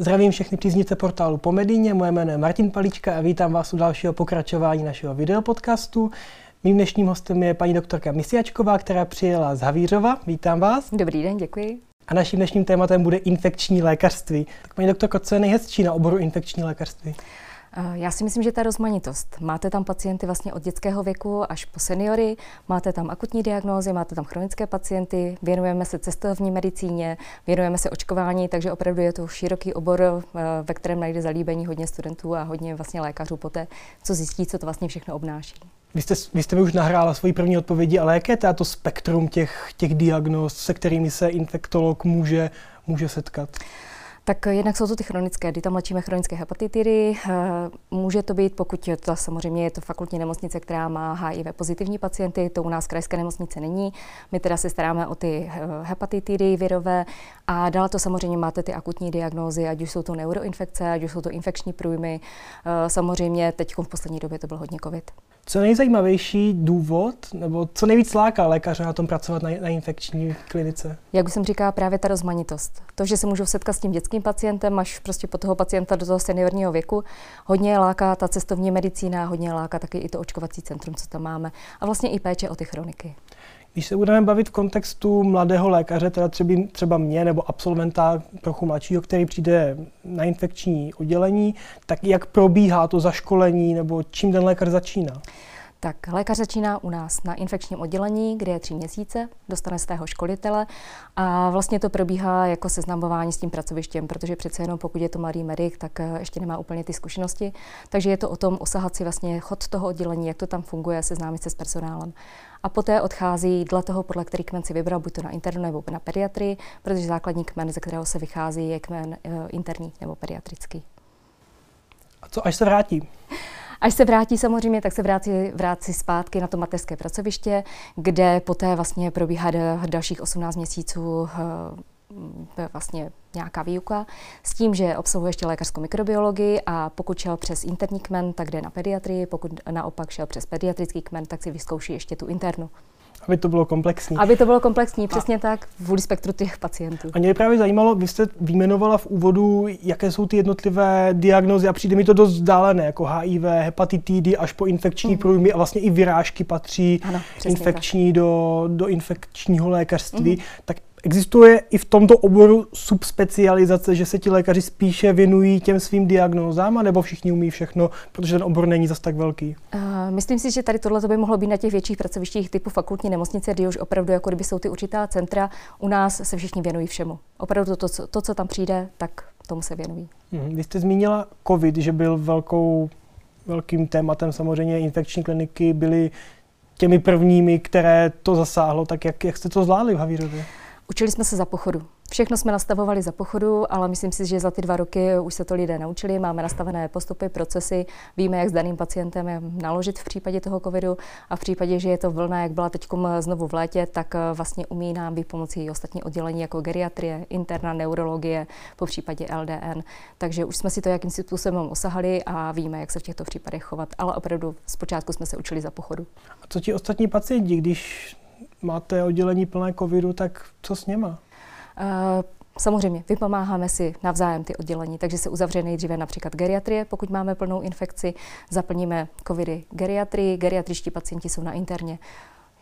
Zdravím všechny příznivce portálu Pomedině, moje jméno je Martin Palička a vítám vás u dalšího pokračování našeho videopodcastu. Mým dnešním hostem je paní doktorka Misiačková, která přijela z Havířova. Vítám vás. Dobrý den, děkuji. A naším dnešním tématem bude infekční lékařství. Tak paní doktorko, co je nejhezčí na oboru infekční lékařství? Eh, já si myslím, že ta rozmanitost. Máte tam pacienty vlastně od dětského věku až po seniory, máte tam akutní diagnózy, máte tam chronické pacienty, věnujeme se cestovní medicíně, věnujeme se očkování, takže opravdu je to široký obor, eh, ve kterém najde zalíbení hodně studentů a hodně vlastně lékařů poté, co zjistí, co to vlastně všechno obnáší. Vy jste, vy jste mi už nahrála svoji první odpovědi, ale jaké je to spektrum těch, těch diagnóz, se kterými se infektolog může, může setkat? Tak jednak jsou to ty chronické, kdy tam léčíme chronické hepatitidy. Eh, může to být, pokud je to samozřejmě je to fakultní nemocnice, která má HIV pozitivní pacienty, to u nás krajské nemocnice není. My teda se staráme o ty eh, hepatitidy virové a dál to samozřejmě máte ty akutní diagnózy, ať už jsou to neuroinfekce, ať už jsou to infekční průjmy. Eh, samozřejmě teď v poslední době to byl hodně COVID. Co nejzajímavější důvod, nebo co nejvíc láká lékaře na tom pracovat na, na infekční klinice? Jak už jsem říkala, právě ta rozmanitost. To, že se můžou setkat s tím dětským pacientem až prostě po toho pacienta do toho seniorního věku, hodně láká ta cestovní medicína, hodně láká taky i to očkovací centrum, co tam máme. A vlastně i péče o ty chroniky. Když se budeme bavit v kontextu mladého lékaře, teda třeba, třeba mě nebo absolventa trochu mladšího, který přijde na infekční oddělení, tak jak probíhá to zaškolení nebo čím ten lékař začíná? Tak lékař začíná u nás na infekčním oddělení, kde je tři měsíce, dostane svého školitele a vlastně to probíhá jako seznamování s tím pracovištěm, protože přece jenom pokud je to mladý medic, tak eh, ještě nemá úplně ty zkušenosti. Takže je to o tom osahat si vlastně chod toho oddělení, jak to tam funguje, seznámit se s personálem. A poté odchází dle toho, podle který kmen si vybral, buď to na internu nebo na pediatrii, protože základní kmen, ze kterého se vychází, je kmen uh, interní nebo pediatrický. A co až se vrátí? Až se vrátí samozřejmě, tak se vrátí, vrátí zpátky na to mateřské pracoviště, kde poté vlastně probíhá dalších 18 měsíců eh, vlastně nějaká výuka, s tím, že obsahuje ještě lékařskou mikrobiologii a pokud šel přes interní kmen, tak jde na pediatrii, pokud naopak šel přes pediatrický kmen, tak si vyzkouší ještě tu internu. Aby to bylo komplexní. Aby to bylo komplexní, přesně a, tak, vůli spektru těch pacientů. A mě právě zajímalo, vy jste vyjmenovala v úvodu, jaké jsou ty jednotlivé diagnózy a přijde mi to dost vzdálené, jako HIV, hepatitidy až po infekční mm. průjmy a vlastně i vyrážky patří ano, infekční do, do infekčního lékařství. Mm. Tak Existuje i v tomto oboru subspecializace, že se ti lékaři spíše věnují těm svým diagnózám, nebo všichni umí všechno, protože ten obor není zas tak velký? Uh, myslím si, že tady tohle by mohlo být na těch větších pracovištích typu fakultní nemocnice, kdy už opravdu jako kdyby jsou ty určitá centra. U nás se všichni věnují všemu. Opravdu to, to, to co tam přijde, tak tomu se věnují. Hmm, vy jste zmínila COVID, že byl velkou, velkým tématem samozřejmě infekční kliniky, byly těmi prvními, které to zasáhlo. Tak jak, jak jste to zvládli v Havířově? Učili jsme se za pochodu. Všechno jsme nastavovali za pochodu, ale myslím si, že za ty dva roky už se to lidé naučili. Máme nastavené postupy, procesy, víme, jak s daným pacientem naložit v případě toho covidu a v případě, že je to vlna, jak byla teď znovu v létě, tak eh, vlastně umí nám být pomocí ostatní oddělení jako geriatrie, interna, neurologie, po případě LDN. Takže už jsme si to jakým způsobem osahali a víme, jak se v těchto případech chovat. Ale opravdu zpočátku jsme se učili za pochodu. A co ti ostatní pacienti, když máte oddělení plné covidu, tak co s něma? Uh, Samozřejmě, vypomáháme si navzájem ty oddělení, takže se uzavře nejdříve například geriatrie, pokud máme plnou infekci, zaplníme covidy geriatrii, geriatričtí pacienti jsou na interně.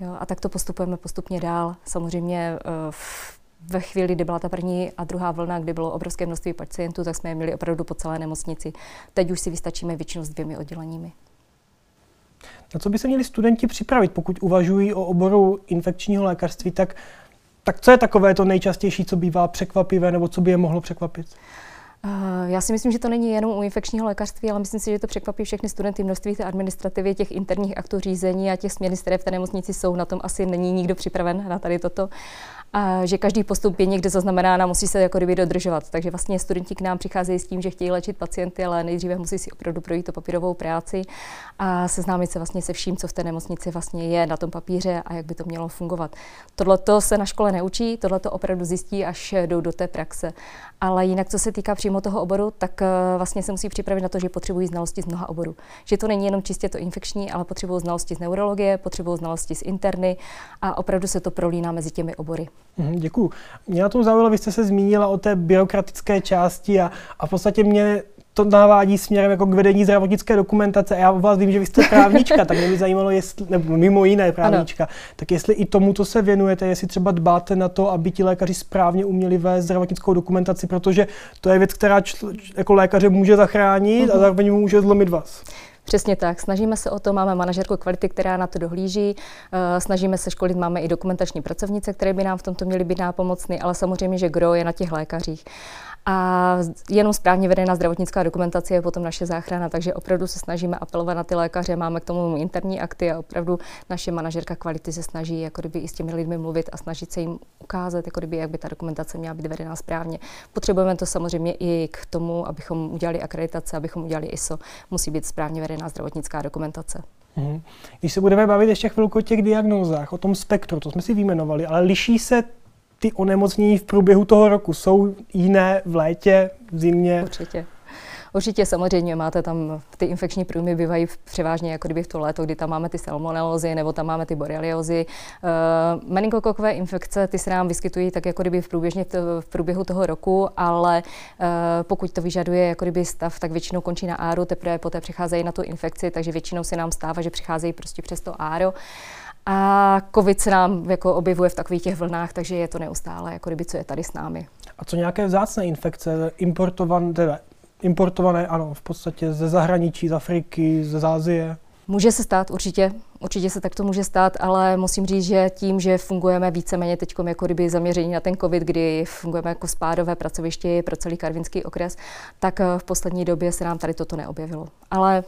Jo, a tak to postupujeme postupně dál. Samozřejmě uh, ve chvíli, kdy byla ta první a druhá vlna, kdy bylo obrovské množství pacientů, tak jsme je měli opravdu po celé nemocnici. Teď už si vystačíme většinou s dvěmi odděleními. Na co by se měli studenti připravit, pokud uvažují o oboru infekčního lékařství, tak, tak co je takové to nejčastější, co bývá překvapivé nebo co by je mohlo překvapit? Eh, já si myslím, že to není jenom u infekčního lékařství, ale myslím si, že to překvapí všechny studenty. Množství té administrativy, těch interních aktů řízení a těch směrnic, které v té nemocnici jsou, na tom asi není nikdo připraven na tady toto a že každý postup je někde zaznamenán a musí se jako kdyby dodržovat. Takže vlastně studenti k nám přicházejí s tím, že chtějí léčit pacienty, ale nejdříve musí si opravdu projít to papírovou práci a seznámit se vlastně se vším, co v té nemocnici vlastně je na tom papíře a jak by to mělo fungovat. Tohle se na škole neučí, tohle to opravdu zjistí, až jdou do té praxe. Ale jinak, co se týká přímo toho oboru, tak eh, vlastně se musí připravit na to, že potřebují znalosti z mnoha oborů. Že to není jenom čistě to infekční, ale potřebují znalosti z neurologie, potřebují znalosti z interny a opravdu se to prolíná mezi těmi obory. Děkuji. Mě na tom zaujalo, vy jste se zmínila o té byrokratické části a, a v podstatě mě to navádí směrem jako k vedení zdravotnické dokumentace. A já vás vím, že vy jste právnička, tak mě by zajímalo, jestli, nebo mimo jiné právnička, ano. tak jestli i tomuto se věnujete, jestli třeba dbáte na to, aby ti lékaři správně uměli vést zdravotnickou dokumentaci, protože to je věc, která čl, jako lékaře může zachránit uh-huh. a mhm. zároveň může zlomit vás. Přesně tak. Snažíme se o to, máme manažerku kvality, která na to dohlíží. Eh, snažíme se školit, máme i dokumentační pracovnice, které by nám v tomto měly být nápomocny, ale samozřejmě, že gro je na těch lékařích. A jenom správně vedená zdravotnická dokumentace je potom naše záchrana, takže opravdu se snažíme apelovat na ty lékaře, máme k tomu interní akty a opravdu naše manažerka kvality se snaží jako kdyby i s těmi lidmi mluvit a snažit se jim ukázat, jako kdyby, jak by ta dokumentace měla být vedená správně. Potřebujeme to samozřejmě i k tomu, abychom udělali akreditace, abychom udělali ISO. Musí být správně vedená zdravotnická dokumentace. Hmm. Když se budeme bavit ještě chvilku o těch diagnózách, o tom spektru, to jsme si vyjmenovali, ale liší se ty onemocnění v průběhu toho roku jsou jiné v létě, v zimě? Určitě. Určitě samozřejmě máte tam, ty infekční průjmy bývají převážně jako kdyby v to léto, kdy tam máme ty salmonelózy nebo tam máme ty boreliozy. Uh, meningokokové infekce, ty se nám vyskytují tak jako kdyby v, průběžně v, průběhu toho roku, ale uh, pokud to vyžaduje jako kdyby stav, tak většinou končí na áru, teprve poté přicházejí na tu infekci, takže většinou se nám stává, že přicházejí prostě přes to áro. A covid se nám jako objevuje v takových těch vlnách, takže je to neustále, jako kdyby co je tady s námi. A co nějaké vzácné infekce, importované, teda importované, ano, v podstatě ze zahraničí, z Afriky, ze Zázie? Může se stát, určitě. Určitě se tak to může stát, ale musím říct, že tím, že fungujeme víceméně teď jako kdyby zaměření na ten COVID, kdy fungujeme jako spádové pracoviště pro celý Karvinský okres, tak v poslední době se nám tady toto neobjevilo. Ale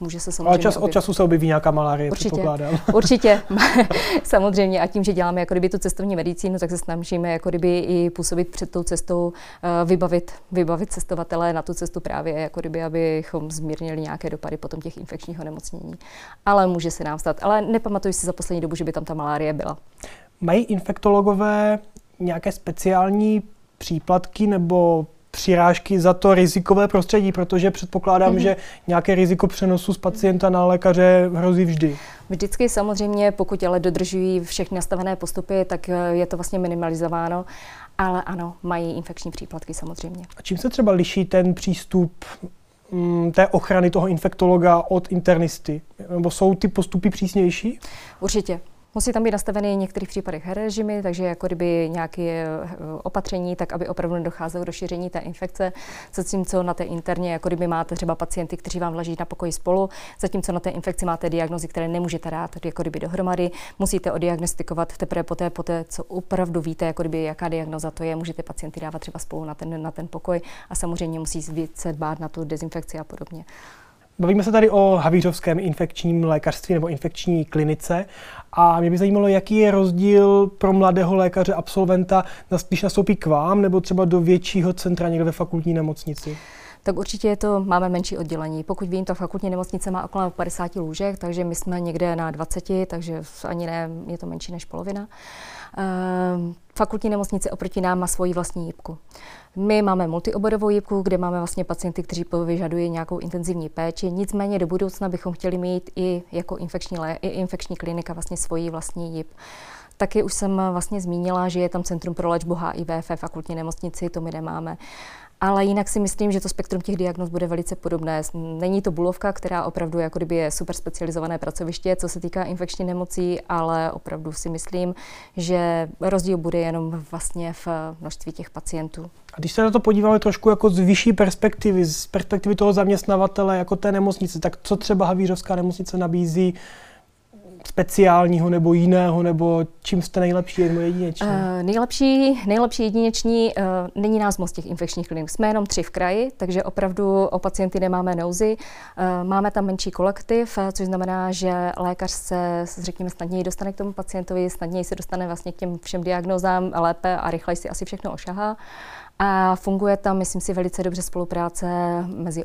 může se samozřejmě Ale čas, od času se objeví nějaká malárie, určitě, předpokládám. Určitě, samozřejmě. A tím, že děláme jako kdyby tu cestovní medicínu, tak se snažíme jako kdyby i působit před tou cestou, eh, vybavit, vybavit cestovatele na tu cestu právě, jako kdyby, abychom zmírnili nějaké dopady potom těch infekčních onemocnění. Ale může se nám stát. Ale nepamatuji si za poslední dobu, že by tam ta malárie byla. Mají infektologové nějaké speciální příplatky nebo přirážky za to rizikové prostředí, protože předpokládám, mm-hmm. že nějaké riziko přenosu z pacienta na lékaře hrozí vždy. Vždycky samozřejmě, pokud ale dodržují všechny nastavené postupy, tak eh, je to vlastně minimalizováno. Ale ano, mají infekční příplatky samozřejmě. A čím se třeba liší ten přístup mm, té ochrany toho infektologa od internisty? Nebo jsou ty postupy přísnější? Určitě. Musí tam být nastavený v některých případech režimy, takže jako kdyby nějaké eh, opatření, tak aby opravdu nedocházelo do šíření té infekce. Zatímco na té interně, jako kdyby máte třeba pacienty, kteří vám leží na pokoji spolu, zatímco na té infekci máte diagnozy, které nemůžete dát jako kdyby dohromady, musíte odiagnostikovat teprve poté, poté, co opravdu víte, jako kdyby jaká diagnoza to je, můžete pacienty dávat třeba spolu na ten, na ten pokoj a samozřejmě musí více dbát na tu dezinfekci a podobně. Bavíme se tady o havířovském infekčním lékařství nebo infekční klinice a mě by zajímalo, jaký je rozdíl pro mladého lékaře, absolventa, když nastoupí k vám nebo třeba do většího centra někde ve fakultní nemocnici tak určitě je to, máme menší oddělení. Pokud vím, ta fakultní nemocnice má okolo 50 lůžek, takže my jsme někde na 20, takže ani ne, je to menší než polovina. Ehm, fakultní nemocnice oproti nám má svoji vlastní jípku. My máme multioborovou jípku, kde máme vlastně pacienty, kteří vyžadují nějakou intenzivní péči. Nicméně do budoucna bychom chtěli mít i jako infekční, i infekční klinika vlastně svoji vlastní jíp. Taky už jsem vlastně zmínila, že je tam Centrum pro léčbu HIV ve fakultní nemocnici, to my nemáme. Ale jinak si myslím, že to spektrum těch diagnóz bude velice podobné. Není to bulovka, která opravdu jako kdyby je super specializované pracoviště, co se týká infekční nemocí, ale opravdu si myslím, že rozdíl bude jenom vlastně v množství těch pacientů. A když se na to podíváme trošku jako z vyšší perspektivy, z perspektivy toho zaměstnavatele jako té nemocnice, tak co třeba Havířovská nemocnice nabízí speciálního nebo jiného, nebo čím jste nejlepší nebo jedinečný? Uh, nejlepší, nejlepší jedinečný uh, není nás moc těch infekčních klinik. Jsme jenom tři v kraji, takže opravdu o pacienty nemáme nouzy. Uh, máme tam menší kolektiv, což znamená, že lékař se, řekněme, snadněji dostane k tomu pacientovi, snadněji se dostane vlastně k těm všem diagnózám lépe a rychleji si asi všechno ošahá. A funguje tam, myslím si, velice dobře spolupráce mezi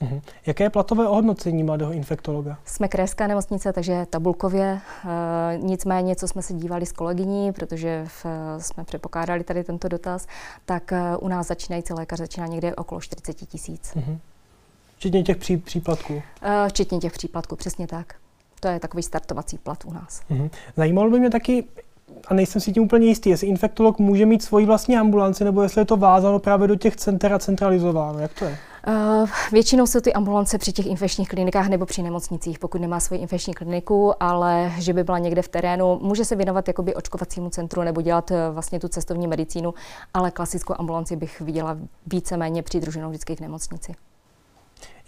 Mhm. Jaké je platové ohodnocení mladého infektologa? Jsme krajská nemocnice, takže tabulkově. E, nicméně, co jsme se dívali s kolegyní, protože v, jsme předpokládali tady tento dotaz, tak e, u nás začínající lékař začíná někde okolo 40 tisíc. Mm-hmm. Včetně těch pří, příplatků? E, včetně těch příplatků, přesně tak. To je takový startovací plat u nás. Mm-hmm. Zajímalo by mě taky, a nejsem si tím úplně jistý, jestli infektolog může mít svoji vlastní ambulanci, nebo jestli je to vázáno právě do těch center a centralizováno. Jak to je? Uh, většinou jsou ty ambulance při těch infekčních klinikách nebo při nemocnicích, pokud nemá svoji infekční kliniku, ale že by byla někde v terénu, může se věnovat jakoby očkovacímu centru nebo dělat uh, vlastně tu cestovní medicínu, ale klasickou ambulanci bych viděla víceméně přidruženou vždycky k nemocnici.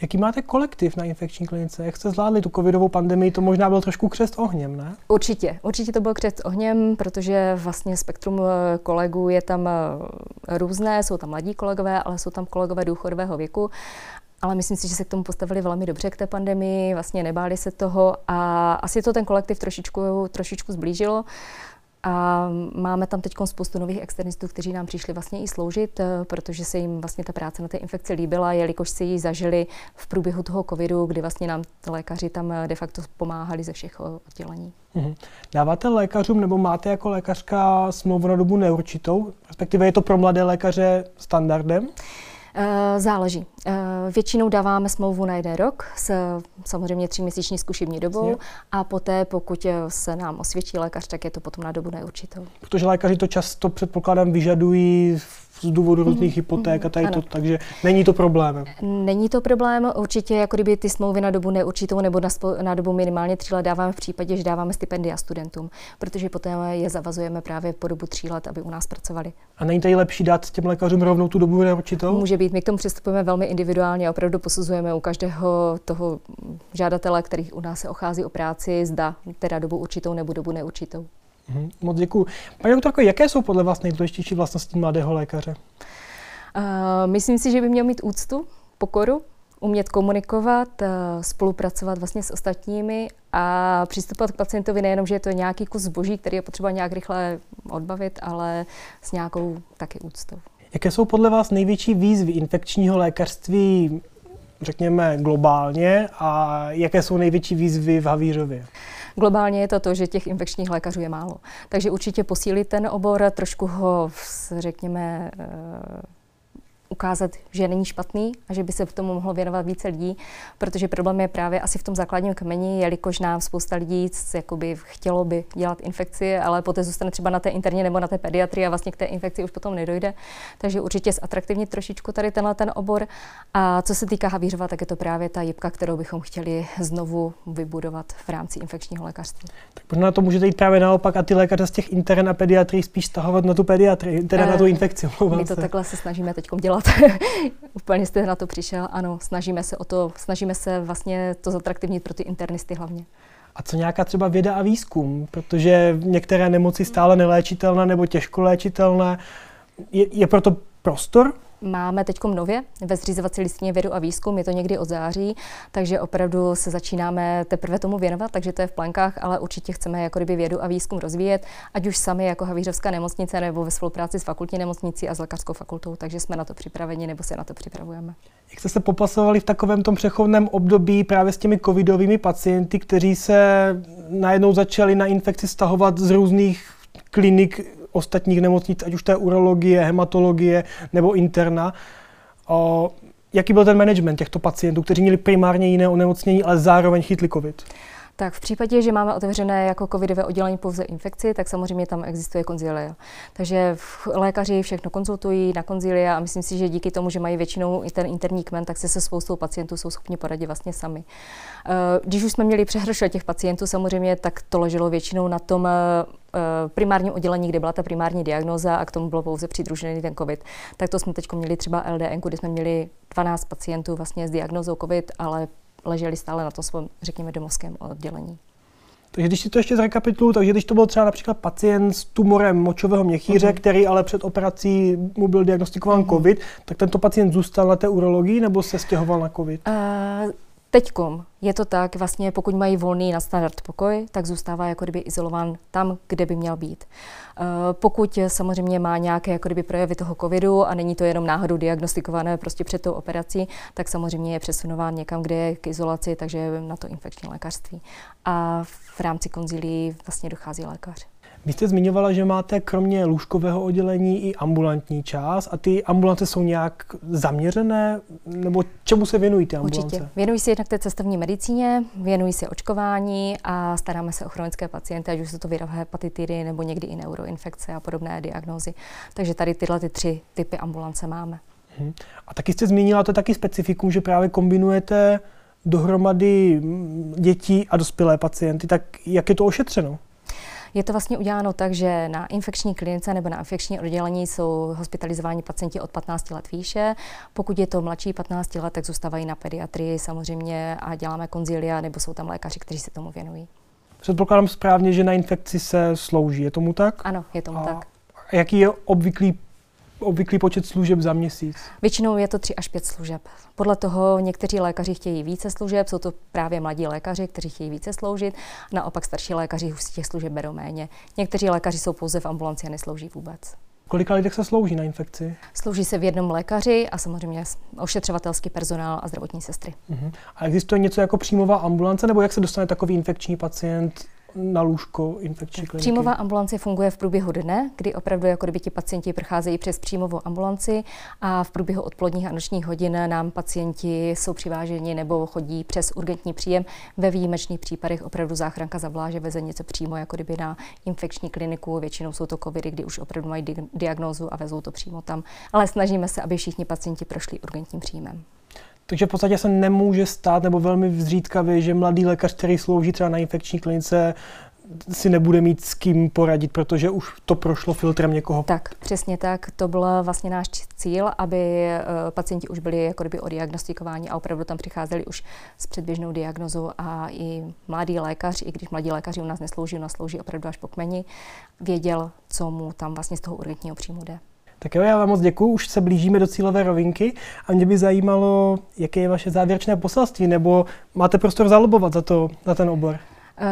Jaký máte kolektiv na infekční klinice? Jak jste zvládli tu covidovou pandemii? To možná byl trošku křest ohněm, ne? Určitě, určitě to byl křest ohněm, protože vlastně spektrum eh, kolegů je tam eh, různé, jsou tam mladí kolegové, ale jsou tam kolegové důchodového věku ale myslím si, že se k tomu postavili velmi dobře k té pandemii, vlastně nebáli se toho a asi to ten kolektiv trošičku, trošičku zblížilo. A máme tam teď spoustu nových externistů, kteří nám přišli vlastně i sloužit, eh, protože se jim vlastně ta práce na té infekci líbila, jelikož si ji zažili v průběhu toho covidu, kdy vlastně nám lékaři tam eh, de facto pomáhali ze všech eh, oddělení. Mm-hmm. Dáváte lékařům nebo máte jako lékařka smlouvu na dobu neurčitou? Respektive je to pro mladé lékaře standardem? Eh, záleží. Eh, většinou dáváme smlouvu na jeden rok s samozřejmě tříměsíční zkušební dobou a poté, pokud eh, se nám osvědčí lékař, tak je to potom na dobu neurčitou. Protože lékaři to často předpokládám vyžadují z důvodu různých mm-hmm. hypoték a tady to, takže není to problém. Není to problém, určitě jako kdyby ty smlouvy na dobu neurčitou nebo na, spo, na dobu minimálně tří let dáváme v případě, že dáváme stipendia studentům, protože potom je zavazujeme právě po dobu tří let, aby u nás pracovali. A není tady lepší dát těm lékařům rovnou tu dobu neurčitou? Může být, my k tomu přistupujeme velmi individuálně, opravdu posuzujeme u každého toho žádatele, který u nás se ochází o práci, zda teda dobu určitou nebo dobu neurčitou. Mm, moc děkuji. Paní doktorko, jaké jsou podle vás nejdůležitější vlastnosti mladého lékaře? Uh, myslím si, že by měl mít úctu, pokoru, umět komunikovat, uh, spolupracovat vlastně s ostatními a přistupovat k pacientovi nejenom, že je to nějaký kus zboží, který je potřeba nějak rychle odbavit, ale s nějakou taky úctou. Jaké jsou podle vás největší výzvy infekčního lékařství, řekněme, globálně a jaké jsou největší výzvy v Havířově? Globálně je to to, že těch infekčních lékařů je málo. Takže určitě posílit ten obor, trošku ho, řekněme, eh, ukázat, že není špatný a že by se v tomu mohlo věnovat více lidí, protože problém je právě asi v tom základním kmeni, jelikož nám spousta lidí jakoby chtělo by dělat infekci, ale poté zůstane třeba na té interně nebo na té pediatrii a vlastně k té infekci už potom nedojde. Takže určitě zatraktivnit trošičku tady tenhle ten obor. A co se týká Havířova, tak je to právě ta jibka, kterou bychom chtěli znovu vybudovat v rámci infekčního lékařství. Tak možná to můžete jít právě naopak a ty lékaře z těch intern a pediatrii spíš stahovat na tu pediatrii, teda na tu eh, infekci. My to se. takhle se snažíme teď dělat. Úplně jste na to přišel. Ano, snažíme se o to, snažíme se vlastně to zatraktivnit pro ty internisty hlavně. A co nějaká třeba věda a výzkum? Protože některé nemoci stále neléčitelné nebo těžko léčitelné. Je, je proto prostor máme teď nově ve zřizovací listině vědu a výzkum, je to někdy od září, takže opravdu se začínáme teprve tomu věnovat, takže to je v plankách, ale určitě chceme jako kdyby vědu a výzkum rozvíjet, ať už sami jako Havířovská nemocnice nebo ve spolupráci s fakultní nemocnicí a s lékařskou fakultou, takže jsme na to připraveni nebo se na to připravujeme. Jak jste se popasovali v takovém tom přechodném období právě s těmi covidovými pacienty, kteří se najednou začali na infekci stahovat z různých klinik ostatních nemocnic, ať už to je urologie, hematologie nebo interna. O, jaký byl ten management těchto pacientů, kteří měli primárně jiné onemocnění, ale zároveň chytli COVID? Tak v případě, že máme otevřené jako covidové oddělení pouze infekci, tak samozřejmě tam existuje konzilia. Takže lékaři všechno konzultují na konzilia a myslím si, že díky tomu, že mají většinou i ten interní kmen, tak se se spoustou pacientů jsou schopni poradit vlastně sami. Eh, když už jsme měli přehršel těch pacientů samozřejmě, tak to leželo většinou na tom eh, primárním oddělení, kde byla ta primární diagnóza a k tomu bylo pouze přidružený ten COVID. Tak to jsme teď měli třeba LDN, kde jsme měli 12 pacientů vlastně s diagnózou COVID, ale leželi stále na tom svém, řekněme, domovském oddělení. Takže když si to ještě zrekapituluji, takže když to byl třeba například pacient s tumorem močového měchýře, uh-huh. který ale před operací mu byl diagnostikován uh-huh. COVID, tak tento pacient zůstal na té urologii nebo se stěhoval na COVID? Uh, Teďkom je to tak, vlastně pokud mají volný na standard pokoj, tak zůstává jako kdyby izolován tam, kde by měl být. Eh, pokud samozřejmě má nějaké jako kdyby projevy toho covidu a není to jenom náhodou diagnostikované prostě před tou operací, tak samozřejmě je přesunován někam, kde je k izolaci, takže na to infekční lékařství. A v rámci konzilí vlastně dochází lékař. Vy jste zmiňovala, že máte kromě lůžkového oddělení i ambulantní část a ty ambulance jsou nějak zaměřené, nebo čemu se věnují ty ambulance? Určitě. Věnují se jednak té cestovní medicíně, věnují se očkování a staráme se o chronické pacienty, ať už jsou to virové hepatitidy nebo někdy i neuroinfekce a podobné diagnózy. Takže tady tyhle ty tři typy ambulance máme. Hmm. A taky jste zmínila, to je taky specifikum, že právě kombinujete dohromady dětí a dospělé pacienty. Tak jak je to ošetřeno? Je to vlastně uděláno tak, že na infekční klinice nebo na infekční oddělení jsou hospitalizováni pacienti od 15 let výše. Pokud je to mladší 15 let, tak zůstávají na pediatrii samozřejmě a děláme konzilia, nebo jsou tam lékaři, kteří se tomu věnují. Předpokládám správně, že na infekci se slouží. Je tomu tak? Ano, je tomu a tak. Jaký je obvyklý obvyklý počet služeb za měsíc? Většinou je to 3 až 5 služeb. Podle toho někteří lékaři chtějí více služeb, jsou to právě mladí lékaři, kteří chtějí více sloužit, naopak starší lékaři už si těch služeb berou méně. Někteří lékaři jsou pouze v ambulanci a neslouží vůbec. Kolika lidech se slouží na infekci? Slouží se v jednom lékaři a samozřejmě ošetřovatelský personál a zdravotní sestry. Uh-huh. A existuje něco jako přímová ambulance, nebo jak se dostane takový infekční pacient na lůžko infekční kliniky? Příjmová ambulance funguje v průběhu dne, kdy opravdu jako kdyby ti pacienti procházejí přes příjmovou ambulanci a v průběhu odpoledních a nočních hodin nám pacienti jsou přiváženi nebo chodí přes urgentní příjem. Ve výjimečných případech opravdu záchranka zavláže veze něco přímo jako kdyby na infekční kliniku. Většinou jsou to covidy, kdy už opravdu mají diagnózu a vezou to přímo tam. Ale snažíme se, aby všichni pacienti prošli urgentním příjmem. Takže v podstatě se nemůže stát, nebo velmi vzřídkavě, že mladý lékař, který slouží třeba na infekční klinice, si nebude mít s kým poradit, protože už to prošlo filtrem někoho. Tak, přesně tak. To byl vlastně náš cíl, aby eh, pacienti už byli jako kdyby odiagnostikováni a opravdu tam přicházeli už s předběžnou diagnozou a i mladý lékař, i když mladí lékaři u nás neslouží, u nás slouží opravdu až po kmeni, věděl, co mu tam vlastně z toho urgentního příjmu jde. Tak jo, já vám moc děkuji, už se blížíme do cílové rovinky a mě by zajímalo, jaké je vaše závěrečné poselství, nebo máte prostor zalobovat za, to, za ten obor? Uh,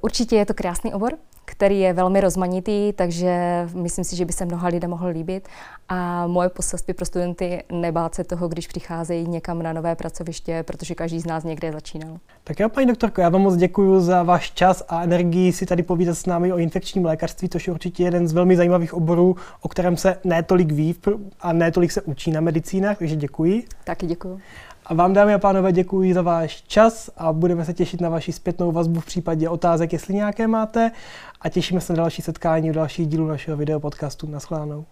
určitě je to krásný obor, který je velmi rozmanitý, takže myslím si, že by se mnoha lidem mohl líbit. A moje poselství pro studenty nebát se toho, když přicházejí někam na nové pracoviště, protože každý z nás někde začínal. Tak jo, paní doktorko, já vám moc děkuji za váš čas a energii si tady povídat s námi o infekčním lékařství, což je určitě jeden z velmi zajímavých oborů, o kterém se netolik ví a netolik se učí na medicínách, takže děkuji. Taky děkuji. A vám, dámy a pánové, děkuji za váš čas a budeme se těšit na vaši zpětnou vazbu v případě otázek, jestli nějaké máte. A těšíme se na další setkání v dalších dílů našeho videopodcastu. Naschledanou.